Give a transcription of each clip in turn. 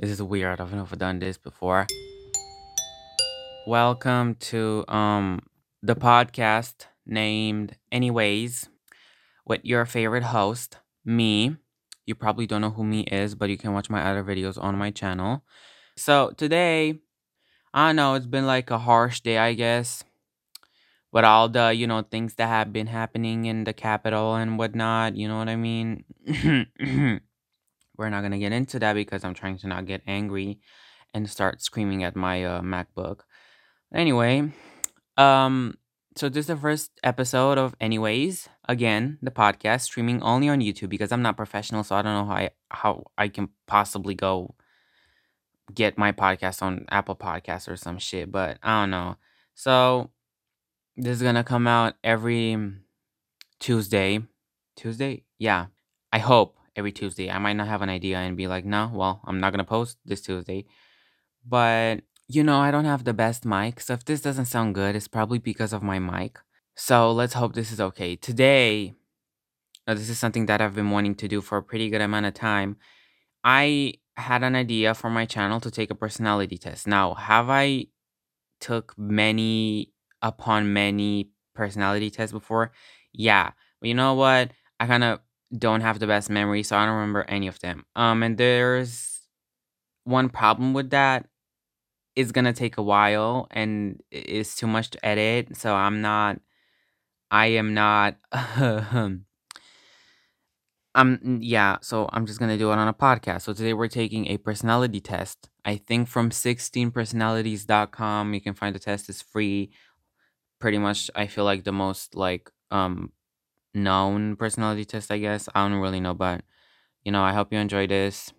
This is weird. I've done this before. Welcome to um the podcast named Anyways with your favorite host, me. You probably don't know who me is, but you can watch my other videos on my channel. So today, I know it's been like a harsh day, I guess, with all the you know things that have been happening in the capital and whatnot. You know what I mean? We're not gonna get into that because I'm trying to not get angry and start screaming at my uh, MacBook. Anyway, um, so this is the first episode of Anyways. Again, the podcast streaming only on YouTube because I'm not professional, so I don't know how I how I can possibly go get my podcast on Apple Podcasts or some shit, but I don't know. So this is gonna come out every Tuesday. Tuesday? Yeah. I hope every Tuesday. I might not have an idea and be like, no, well, I'm not gonna post this Tuesday. But you know, I don't have the best mic, so if this doesn't sound good, it's probably because of my mic. So let's hope this is okay. Today, uh, this is something that I've been wanting to do for a pretty good amount of time. I had an idea for my channel to take a personality test. Now, have I took many upon many personality tests before? Yeah. But you know what? I kind of don't have the best memory, so I don't remember any of them. Um, and there's one problem with that. It's gonna take a while and it's too much to edit, so I'm not I am not um yeah, so I'm just gonna do it on a podcast. So today we're taking a personality test. I think from 16personalities.com you can find the test is free. Pretty much I feel like the most like um known personality test, I guess. I don't really know, but you know, I hope you enjoy this.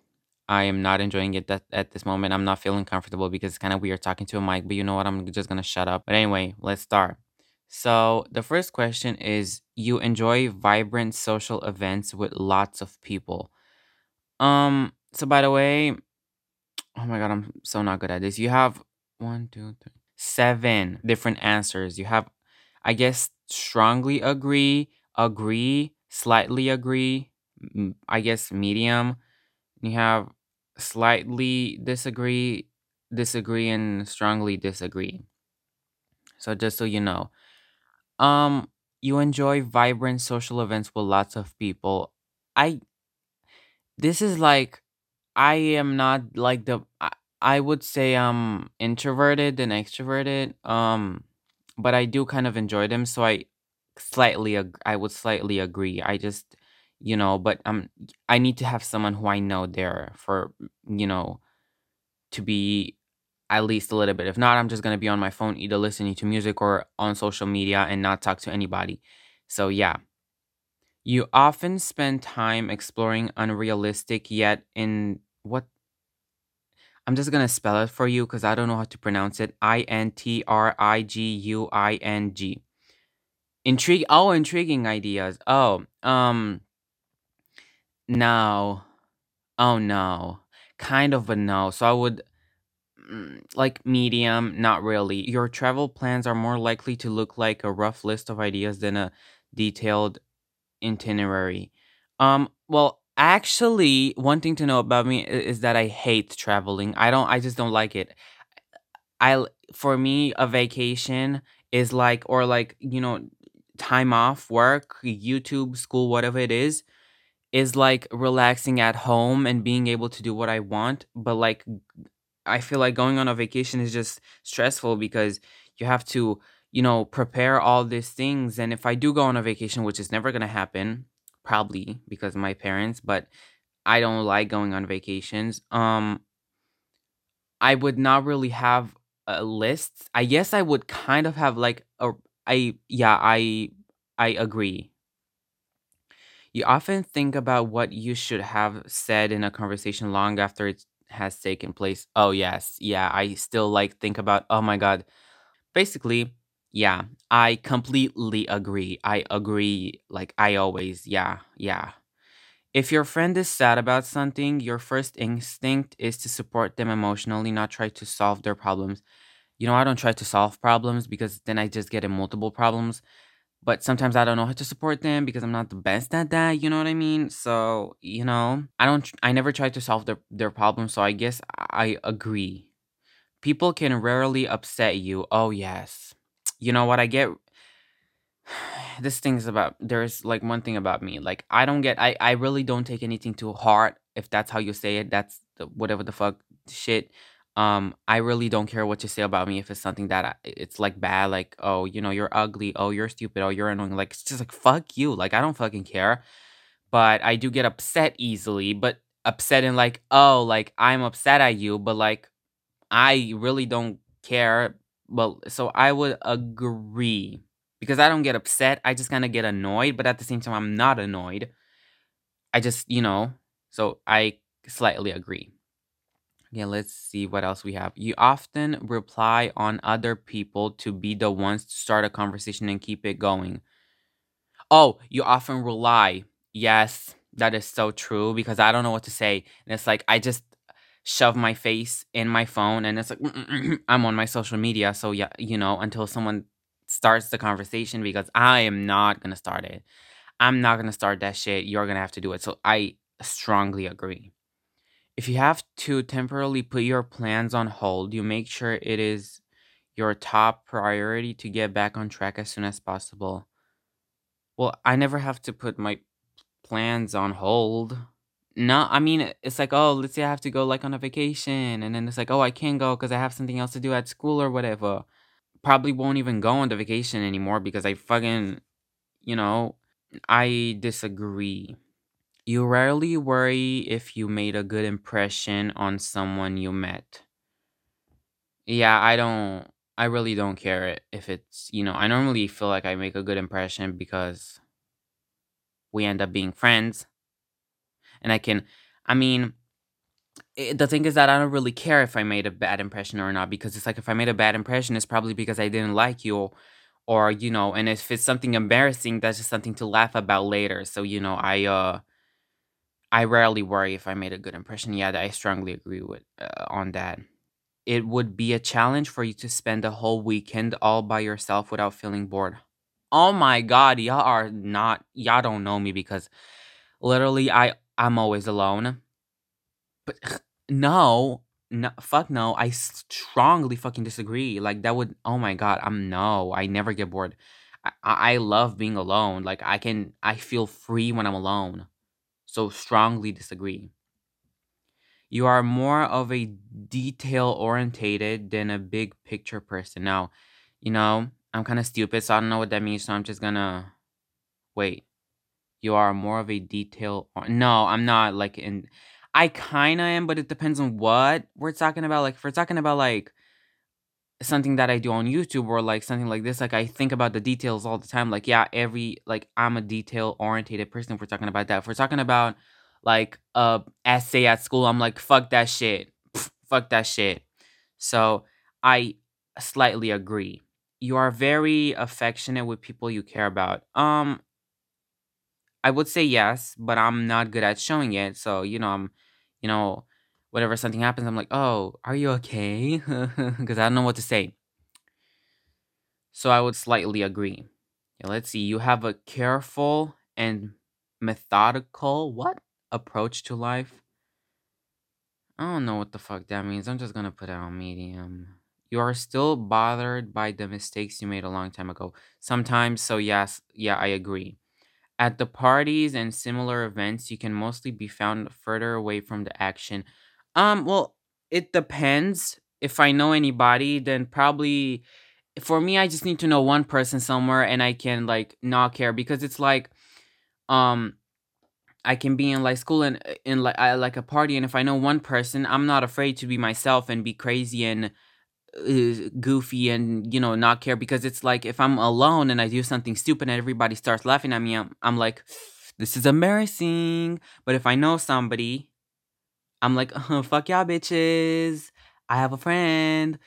I am not enjoying it that, at this moment. I'm not feeling comfortable because it's kind of weird talking to a mic, but you know what? I'm just gonna shut up. But anyway, let's start. So, the first question is You enjoy vibrant social events with lots of people. Um, so by the way, oh my god, I'm so not good at this. You have one, two, three, seven different answers. You have, I guess, strongly agree, agree, slightly agree, I guess, medium. You have slightly disagree, disagree, and strongly disagree. So just so you know. Um, you enjoy vibrant social events with lots of people. I this is like I am not like the I, I would say I'm introverted and extroverted. Um, but I do kind of enjoy them, so I slightly ag- I would slightly agree. I just you know, but um I need to have someone who I know there for you know to be at least a little bit. If not, I'm just gonna be on my phone either listening to music or on social media and not talk to anybody. So yeah. You often spend time exploring unrealistic yet in what I'm just gonna spell it for you because I don't know how to pronounce it. I N T R I G U I N G. Intrigue oh intriguing ideas. Oh, um no. Oh no. Kind of a no. So I would mm, like medium, not really. Your travel plans are more likely to look like a rough list of ideas than a detailed itinerary. Um, well, actually, one thing to know about me is that I hate traveling. I don't I just don't like it. I for me a vacation is like or like, you know, time off work, YouTube, school, whatever it is, is like relaxing at home and being able to do what I want, but like I feel like going on a vacation is just stressful because you have to, you know, prepare all these things. And if I do go on a vacation, which is never going to happen, probably because my parents, but I don't like going on vacations. Um, I would not really have a list. I guess I would kind of have like a, I, yeah, I, I agree. You often think about what you should have said in a conversation long after it has taken place. Oh, yes. Yeah, I still like think about, oh my God. Basically, yeah, I completely agree. I agree. Like, I always, yeah, yeah. If your friend is sad about something, your first instinct is to support them emotionally, not try to solve their problems. You know, I don't try to solve problems because then I just get in multiple problems. but sometimes I don't know how to support them because I'm not the best at that, you know what I mean? So, you know, I don't I never try to solve their their problems, so I guess I agree. People can rarely upset you. Oh, yes. You know what? I get this thing is about there's like one thing about me. Like I don't get I I really don't take anything to heart if that's how you say it. That's the, whatever the fuck shit. Um I really don't care what you say about me if it's something that I, it's like bad like oh, you know, you're ugly, oh, you're stupid, oh, you're annoying. Like it's just like fuck you. Like I don't fucking care. But I do get upset easily, but upset in like, oh, like I'm upset at you, but like I really don't care. Well, so I would agree because I don't get upset. I just kind of get annoyed, but at the same time, I'm not annoyed. I just, you know, so I slightly agree. Yeah, let's see what else we have. You often reply on other people to be the ones to start a conversation and keep it going. Oh, you often rely. Yes, that is so true because I don't know what to say. And it's like I just shove my face in my phone and it's like I'm on my social media. So yeah, you know, until someone starts the conversation because I am not gonna start it. I'm not gonna start that shit. You're gonna have to do it. So I strongly agree. If you have to temporarily put your plans on hold, you make sure it is your top priority to get back on track as soon as possible. Well, I never have to put my plans on hold. No, I mean, it's like, oh, let's say I have to go like on a vacation, and then it's like, oh, I can't go because I have something else to do at school or whatever. Probably won't even go on the vacation anymore because I fucking, you know, I disagree. You rarely worry if you made a good impression on someone you met. Yeah, I don't, I really don't care if it's, you know, I normally feel like I make a good impression because we end up being friends and I can, I mean, it, the thing is that I don't really care if I made a bad impression or not because it's like if I made a bad impression, it's probably because I didn't like you or, you know, and if it's something embarrassing, that's just something to laugh about later. So, you know, I, uh, I rarely worry if I made a good impression. Yeah, I strongly agree with uh, on that. It would be a challenge for you to spend a whole weekend all by yourself without feeling bored. Oh my god, y'all are not y'all don't know me because literally I I'm always alone. But no, no fuck no. I strongly fucking disagree. Like that would oh my god, I'm no. I never get bored. I, I love being alone. Like I can I feel free when I'm alone. So strongly disagree. You are more of a detail orientated than a big picture person. Now, you know, I'm kind of stupid, so I don't know what that means. So I'm just gonna wait. You are more of a detail. Or- no, I'm not like in. I kind of am, but it depends on what we're talking about. Like, if we're talking about like something that I do on YouTube or like something like this, like I think about the details all the time. Like, yeah, every like I'm a detail orientated person. If we're talking about that, if we're talking about like a essay at school, I'm like, fuck that shit, Pff, fuck that shit. So I slightly agree. You are very affectionate with people you care about. Um, I would say yes, but I'm not good at showing it. So, you know, I'm, you know, whenever something happens, I'm like, oh, are you okay? Because I don't know what to say. So I would slightly agree. Yeah, let's see. You have a careful and methodical what approach to life. I don't know what the fuck that means. I'm just gonna put it on medium. You are still bothered by the mistakes you made a long time ago. Sometimes, so yes, yeah, I agree. At the parties and similar events, you can mostly be found further away from the action. Um, well, it depends. If I know anybody, then probably for me, I just need to know one person somewhere and I can like not care because it's like um I can be in like school and in like I, like a party and if I know one person, I'm not afraid to be myself and be crazy and uh, goofy and you know not care because it's like if I'm alone and I do something stupid and everybody starts laughing at me, I'm, I'm like, this is embarrassing. But if I know somebody, I'm like, oh, fuck y'all bitches. I have a friend,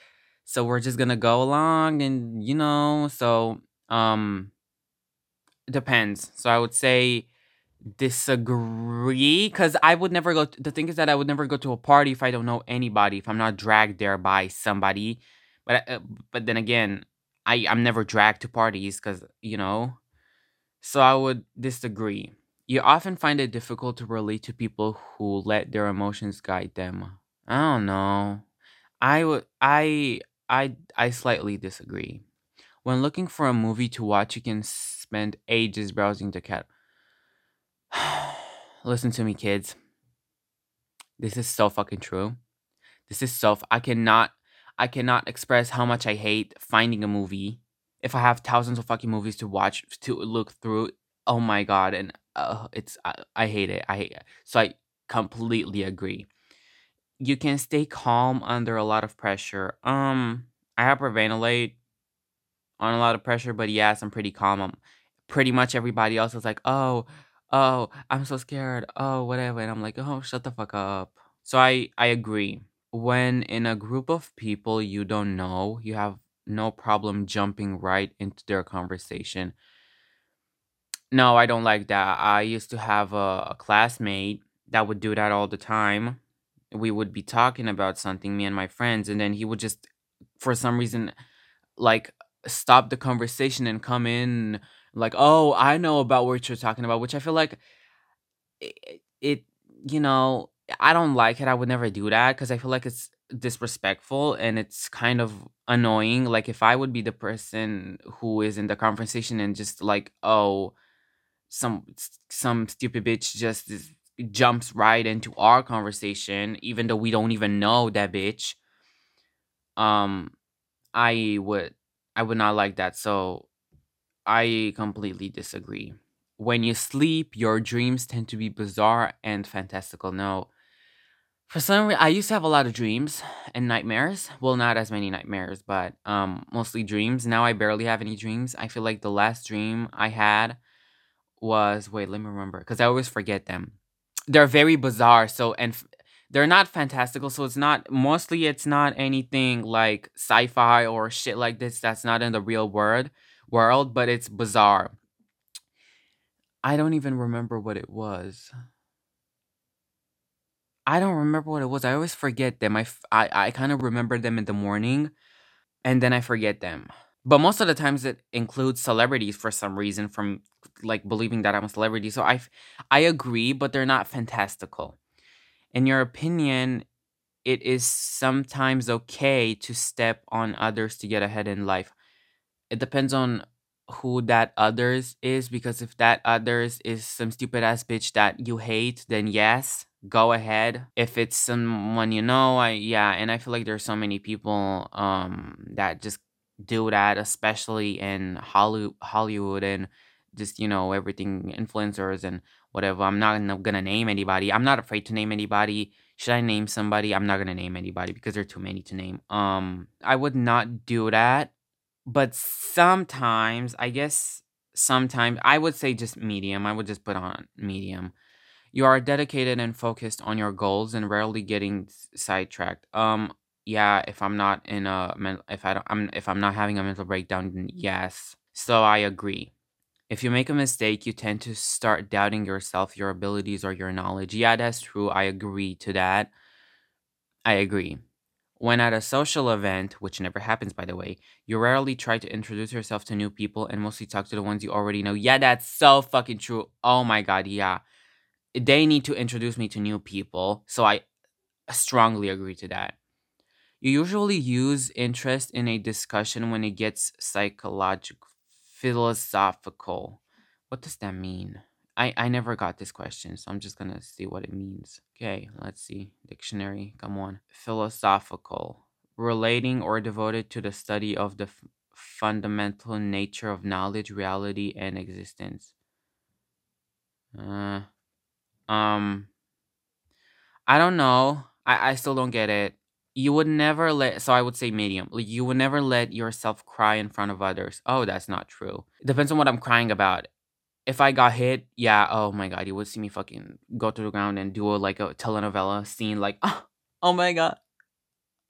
so we're just gonna go along and you know, so um, depends. So I would say disagree because I would never go. the thing is that I would never go to a party if I don't know anybody, if I'm not dragged there by somebody. But uh, but then again, I I'm never dragged to parties because you know So I would disagree. You often find it difficult to relate to people who let their emotions guide them. I don't know. I would I I I slightly disagree. When looking for a movie to watch, you can spend ages browsing the cat. Listen to me, kids. This is so fucking true. This is so. F- I cannot. I cannot express how much I hate finding a movie. If I have thousands of fucking movies to watch to look through, oh my god, and uh, it's I, I hate it. I hate it. So I completely agree. You can stay calm under a lot of pressure. Um, I hyperventilate on a lot of pressure, but yes, I'm pretty calm. I'm pretty much everybody else is like, oh, oh, I'm so scared. Oh, whatever. And I'm like, oh, shut the fuck up. So I I agree. When in a group of people you don't know, you have no problem jumping right into their conversation. No, I don't like that. I used to have a, a classmate that would do that all the time. We would be talking about something, me and my friends, and then he would just, for some reason, like stop the conversation and come in like, oh, I know about what you're talking about, which I feel like it, it you know, I don't like it. I would never do that because I feel like it's disrespectful and it's kind of annoying. Like if I would be the person who is in the conversation and just like, oh, some some stupid bitch just jumps right into our conversation, even though we don't even know that bitch. Um, I would I would not like that. So I completely disagree. When you sleep, your dreams tend to be bizarre and fantastical. No, for some reason, I used to have a lot of dreams and nightmares. Well, not as many nightmares, but um, mostly dreams. Now I barely have any dreams. I feel like the last dream I had was wait, let me remember because I always forget them. They're very bizarre. So and f- they're not fantastical. So it's not mostly it's not anything like sci-fi or shit like this that's not in the real world world, but it's bizarre. I don't even remember what it was. I don't remember what it was. I always forget them. I, I, I kind of remember them in the morning and then I forget them. But most of the times it includes celebrities for some reason from like believing that I'm a celebrity. So I I agree, but they're not fantastical. In your opinion, it is sometimes okay to step on others to get ahead in life. It depends on who that others is because if that others is some stupid ass bitch that you hate, then yes, go ahead. If it's someone you know, I yeah, and I feel like there's so many people um that just do that, especially in Hollywood, and just you know everything influencers and whatever. I'm not gonna name anybody. I'm not afraid to name anybody. Should I name somebody? I'm not gonna name anybody because there are too many to name. Um, I would not do that but sometimes, I guess sometimes I would say just medium. I would just put on medium. You are dedicated and focused on your goals and rarely getting sidetracked. Um yeah, if I'm not in a men- if I don't I'm if I'm not having a mental breakdown, then yes. So I agree. If you make a mistake, you tend to start doubting yourself, your abilities or your knowledge. Yeah, that's true. I agree to that. I agree. When at a social event, which never happens by the way, you rarely try to introduce yourself to new people and mostly talk to the ones you already know. Yeah, that's so fucking true. Oh my god, yeah. They need to introduce me to new people. So I strongly agree to that. You usually use interest in a discussion when it gets psychological, philosophical. What does that mean? I, I never got this question, so I'm just gonna see what it means. Okay, let's see. Dictionary, come on. Philosophical. Relating or devoted to the study of the f- fundamental nature of knowledge, reality, and existence. Uh, um, I don't know. I, I still don't get it. You would never let, so I would say medium. Like, you would never let yourself cry in front of others. Oh, that's not true. Depends on what I'm crying about. If I got hit, yeah, oh my god, you would see me fucking go to the ground and do a, like a telenovela scene, like, oh, oh my god,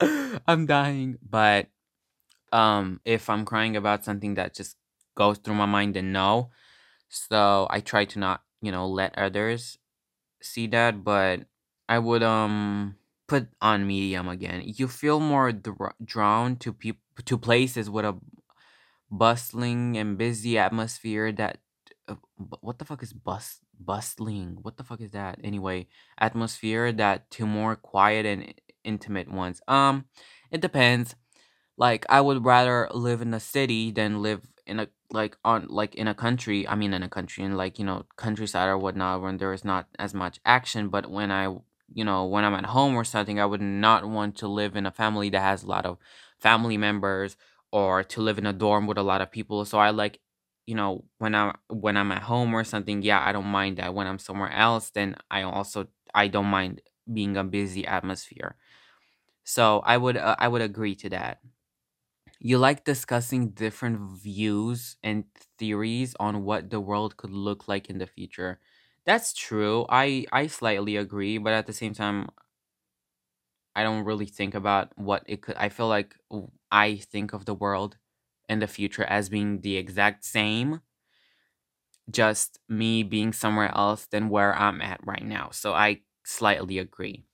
I'm dying. But um, if I'm crying about something that just goes through my mind, then no. So I try to not, you know, let others see that, but I would um put on medium again. You feel more dr- drawn to peop- to places with a bustling and busy atmosphere that uh, what the fuck is bus bustling? What the fuck is that? Anyway, atmosphere that to more quiet and intimate ones. Um, it depends. Like I would rather live in a city than live in a like on like in a country. I mean, in a country in like you know countryside or whatnot when there is not as much action. But when I you know when I'm at home or something, I would not want to live in a family that has a lot of family members or to live in a dorm with a lot of people. So I like you know when I'm when I'm at home or something. Yeah, I don't mind that. When I'm somewhere else, then I also I don't mind being a busy atmosphere. So I would uh, I would agree to that. You like discussing different views and theories on what the world could look like in the future. That's true. I I slightly agree, but at the same time, I don't really think about what it could. I feel like I think of the world and the future as being the exact same, just me being somewhere else than where I'm at right now. So I slightly agree.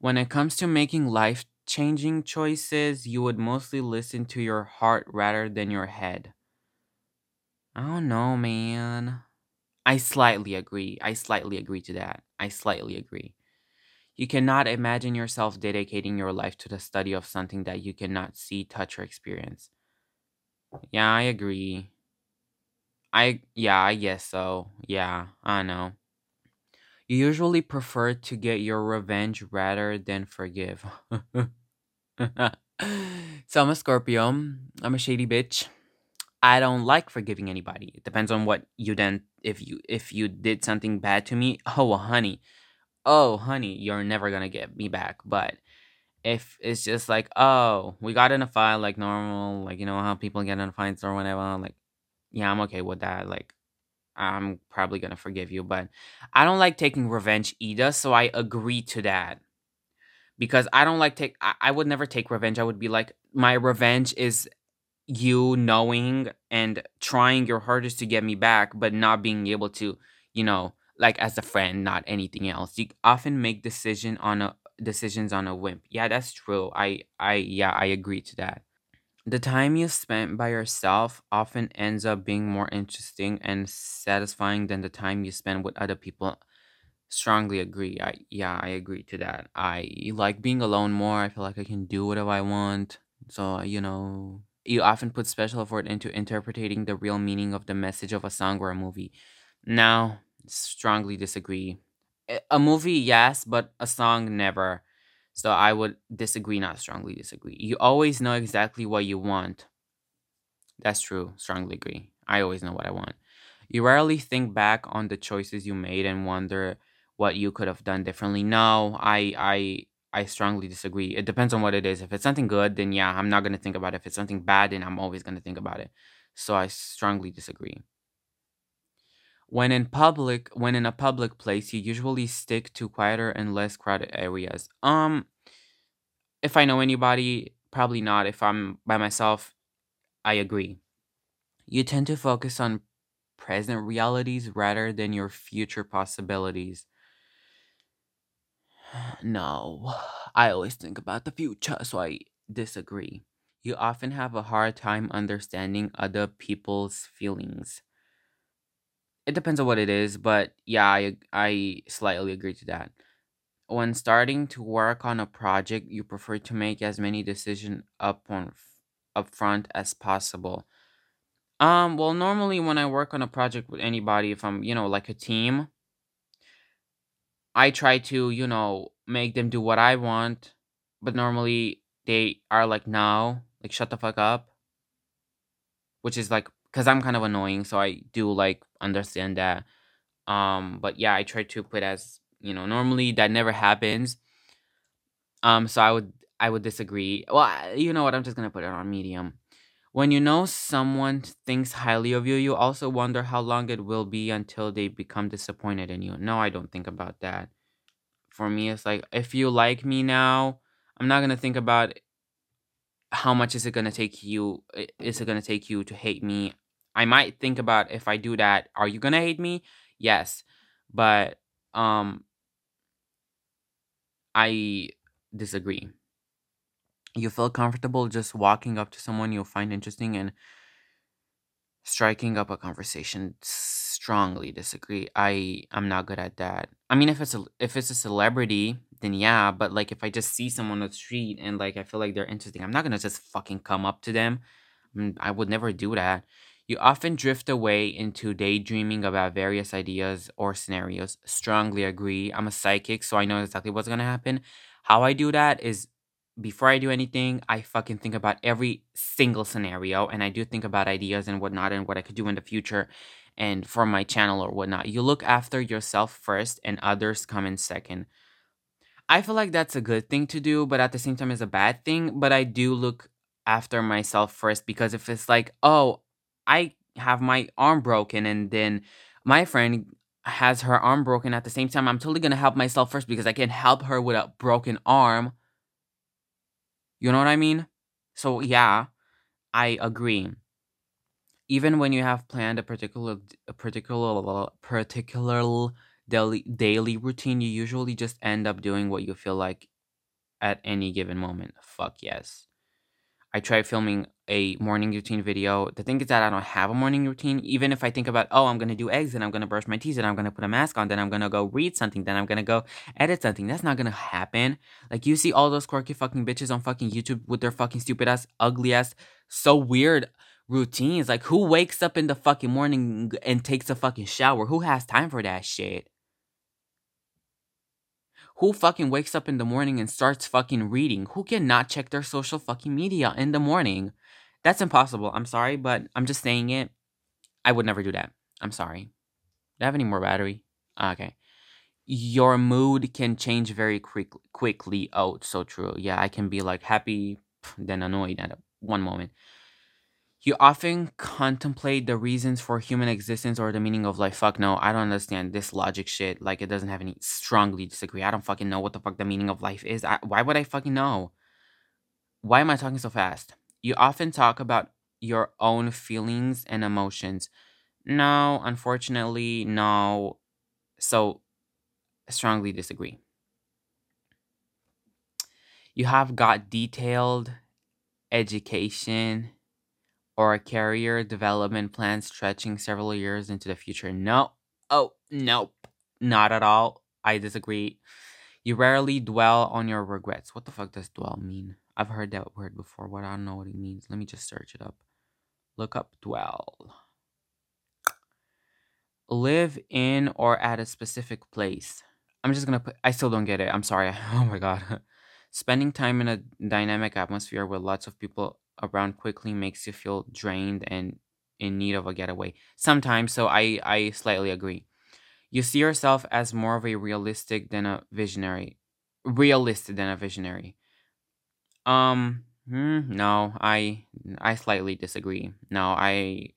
When it comes to making life changing choices, you would mostly listen to your heart rather than your head. I don't know, man. I slightly agree. I slightly agree to that. I slightly agree. You cannot imagine yourself dedicating your life to the study of something that you cannot see, touch, or experience. Yeah, I agree. I, yeah, I guess so. Yeah, I know. You usually prefer to get your revenge rather than forgive. so I'm a Scorpio. I'm a shady bitch. I don't like forgiving anybody. It depends on what you then if you if you did something bad to me. Oh, honey. Oh, honey, you're never to get me back. But if it's just like, "Oh, we got in a fight like normal, like you know how people get in fights or whatever." Like, yeah, I'm okay with that. Like I'm probably to forgive you, but I don't like taking revenge either, so I agree to that. Because I don't like take I, I would never take revenge. I would be like my revenge is you knowing and trying your hardest to get me back, but not being able to, you know, like as a friend, not anything else. You often make decision on a decisions on a whim. Yeah, that's true. I I yeah, I agree to that. The time you spent by yourself often ends up being more interesting and satisfying than the time you spend with other people. Strongly agree. I yeah, I agree to that. I like being alone more. I feel like I can do whatever I want. So, you know, you often put special effort into interpreting the real meaning of the message of a song or a movie. Now, strongly disagree. A movie, yes, but a song, never. So I would disagree, not strongly disagree. You always know exactly what you want. That's true. Strongly agree. I always know what I want. You rarely think back on the choices you made and wonder what you could have done differently. No, I I I strongly disagree. It depends on what it is. If it's something good, then yeah, I'm not gonna think about it. If it's something bad, then I'm always gonna think about it. So I strongly disagree. When in public, when in a public place, you usually stick to quieter and less crowded areas. Um, if I know anybody, probably not. If I'm by myself, I agree. You tend to focus on present realities rather than your future possibilities. No, I always think about the future, so I disagree. You often have a hard time understanding other people's feelings. It depends on what it is, but yeah, I I slightly agree to that. When starting to work on a project, you prefer to make as many decisions up on upfront as possible. Um, well, normally when I work on a project with anybody, if I'm, you know, like a team, I try to, you know, make them do what I want, but normally they are like, no, like shut the fuck up, which is like, cause I'm kind of annoying, so I do like understand that. Um, but yeah, I try to put as, you know, normally that never happens. Um, so I would, I would disagree. Well, I- you know what? I'm just gonna put it on medium. When you know someone thinks highly of you, you also wonder how long it will be until they become disappointed in you. No, I don't think about that. For me, it's like if you like me now, I'm not gonna think about how much is it gonna take you. Is it gonna take you to hate me? I might think about if I do that, are you gonna hate me? Yes, but um, I disagree. You feel comfortable just walking up to someone you'll find interesting and striking up a conversation strongly disagree. I i'm not good at that. I mean if it's a if it's a celebrity then yeah but like if i just see someone on the street and like i feel like they're interesting i'm not gonna just fucking come up to them. Mm, i would never do that. You often drift away into daydreaming about various ideas or scenarios. Strongly agree. I'm a psychic so i know exactly what's gonna happen. How i do that is before I do anything, I fucking think about every single scenario and I do think about ideas and whatnot and what I could do in the future and for my channel or whatnot. You look after yourself first and others come in second. I feel like that's a good thing to do, but at the same time, it's a bad thing. But I do look after myself first because if it's like, oh, I have my arm broken and then my friend has her arm broken at the same time, I'm totally gonna help myself first because I can help her with a broken arm you know what I mean? So yeah, I agree. Even when you have planned a particular a particular particular daily daily routine, you usually just end up doing what you feel like at any given moment. Fuck yes. I try filming a morning routine video. The thing is that I don't have a morning routine. Even if I think about, oh, I'm gonna do eggs and I'm gonna brush my teeth and I'm gonna put a mask on, then I'm gonna go read something, then I'm gonna go edit something. That's not gonna happen. Like you see all those quirky fucking bitches on fucking YouTube with their fucking stupid ass, ugly ass, so weird routines. Like who wakes up in the fucking morning and takes a fucking shower? Who has time for that shit? Who fucking wakes up in the morning and starts fucking reading? Who cannot check their social fucking media in the morning? That's impossible. I'm sorry, but I'm just saying it. I would never do that. I'm sorry. Do I have any more battery? Ah, okay. Your mood can change very quick, quickly. Oh, so true. Yeah, I can be like happy, then annoyed at one moment. You often contemplate the reasons for human existence or the meaning of life. Fuck no, I don't understand this logic shit. Like, it doesn't have any strongly disagree. I don't fucking know what the fuck the meaning of life is. I, why would I fucking know? Why am I talking so fast? You often talk about your own feelings and emotions. No, unfortunately, no. So, strongly disagree. You have got detailed education or a career development plan stretching several years into the future. No. Oh, nope. Not at all. I disagree. You rarely dwell on your regrets. What the fuck does dwell mean? I've heard that word before, but I don't know what it means. Let me just search it up. Look up dwell. Live in or at a specific place. I'm just gonna put, I still don't get it. I'm sorry. Oh my god. Spending time in a dynamic atmosphere with lots of people around quickly makes you feel drained and in need of a getaway. Sometimes, so I I slightly agree. You see yourself as more of a realistic than a visionary. Realistic than a visionary. Um, hmm, no, I I slightly disagree. No, I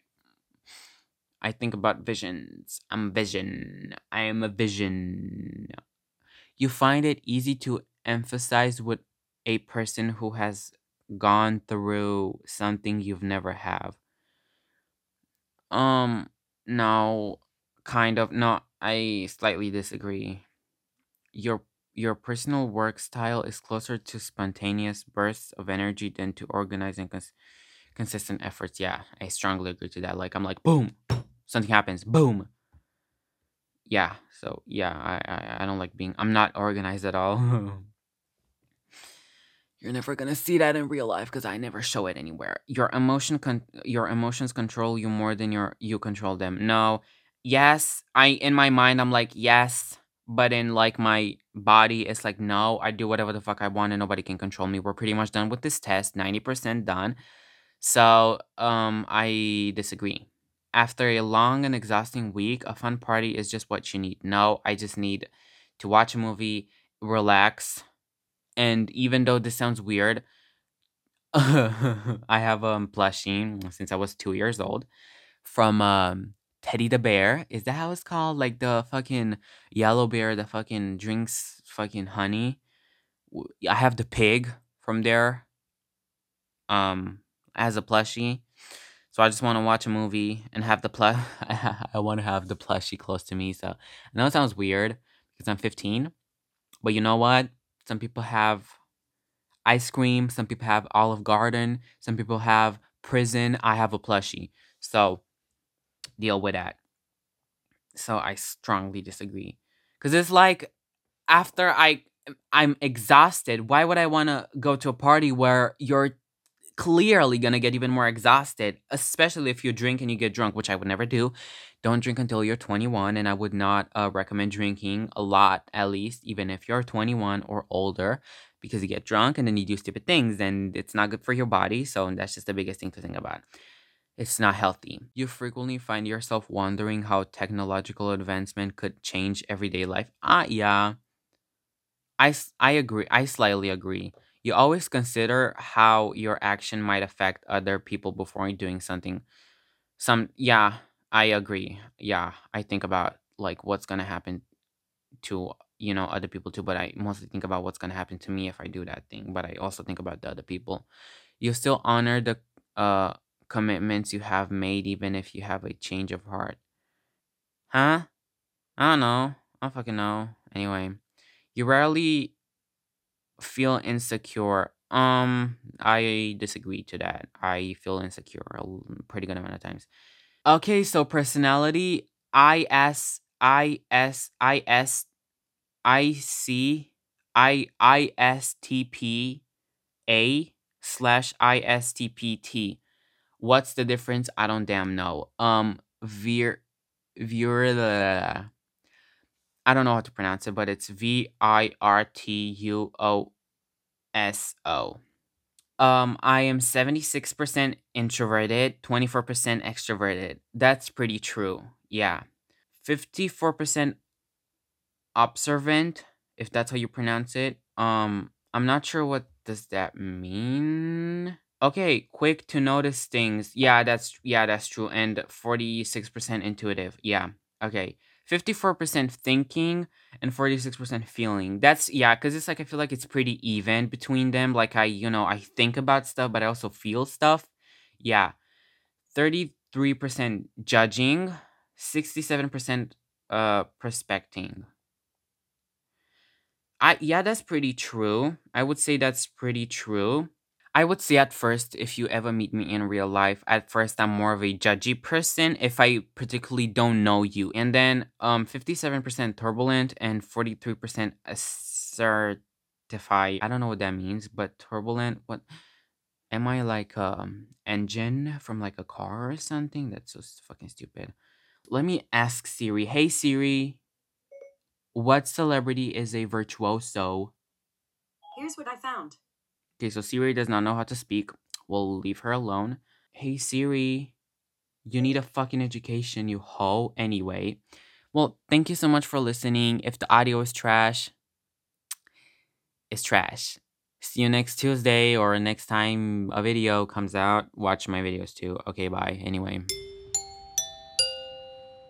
I think about visions. I'm vision. I am a vision. You find it easy to emphasize with a person who has gone through something you've never have. Um, no, kind of. No, I slightly disagree. Your your personal work style is closer to spontaneous bursts of energy than to organizing cons- consistent efforts. Yeah, I strongly agree to that. Like I'm like boom, something happens, boom. Yeah, so yeah, I I, I don't like being. I'm not organized at all. You're never gonna see that in real life because I never show it anywhere. Your emotion, con- your emotions control you more than your you control them. No, yes, I in my mind I'm like yes, but in like my body it's like no. I do whatever the fuck I want and nobody can control me. We're pretty much done with this test, ninety percent done. So um, I disagree. After a long and exhausting week, a fun party is just what you need. No, I just need to watch a movie, relax, and even though this sounds weird, I have um plushie since I was two years old from um Teddy the Bear. Is that how it's called? Like the fucking yellow bear that fucking drinks fucking honey. I have the pig from there um as a plushie. So I just want to watch a movie and have the plush. I want to have the plushie close to me. So I know it sounds weird because I'm 15, but you know what? Some people have ice cream. Some people have Olive Garden. Some people have prison. I have a plushie. So deal with that. So I strongly disagree. Cuz it's like after I I'm exhausted, why would I want to go to a party where you're clearly to get even more exhausted, especially if you drink and you get drunk, which I would never do. Don't drink until you're 21 and I would not uh, recommend drinking a lot at least even if you're 21 or older because you get drunk and then you do stupid things and it's not good for your body. So that's just the biggest thing to think about. It's not healthy. You frequently find yourself wondering how technological advancement could change everyday life. Ah, yeah. I, I agree. I slightly agree. You always consider how your action might affect other people before doing something. Some, yeah, I agree. Yeah, I think about like what's gonna happen to you know other people too, but I mostly think about what's gonna happen to me if I do that thing. But I also think about the other people. You still honor the uh commitments you have made, even if you have a change of heart. Huh? I don't know. I don't fucking know. Anyway, you rarely feel insecure. Um, I disagree to that. I feel insecure a pretty good amount of times. Okay, so personality I S I S I S I C I I S T P A slash I S T P T. What's the difference? I don't damn know. Um, Vir Vir. I don't know how to pronounce it, but it's V I R T U O S O. Um, I am 76% introverted, 24% extroverted. That's pretty true. Yeah. 54% observant, if that's how you pronounce it. Um, I'm not sure what does that mean. Okay, quick to notice things. Yeah, that's yeah, that's true. And 46% intuitive. Yeah. Okay. 54% thinking and 46% feeling. That's yeah, cuz it's like I feel like it's pretty even between them. Like I, you know, I think about stuff but I also feel stuff. Yeah. 33% judging, 67% uh prospecting. I yeah, that's pretty true. I would say that's pretty true. I would say at first, if you ever meet me in real life, at first I'm more of a judgy person if I particularly don't know you. And then um 57% turbulent and 43% certified. I don't know what that means, but turbulent, what am I like um engine from like a car or something? That's so fucking stupid. Let me ask Siri. Hey Siri, what celebrity is a virtuoso? Here's what I found. Okay, so Siri does not know how to speak. We'll leave her alone. Hey Siri, you need a fucking education, you hoe. Anyway, well, thank you so much for listening. If the audio is trash, it's trash. See you next Tuesday or next time a video comes out. Watch my videos too. Okay, bye. Anyway.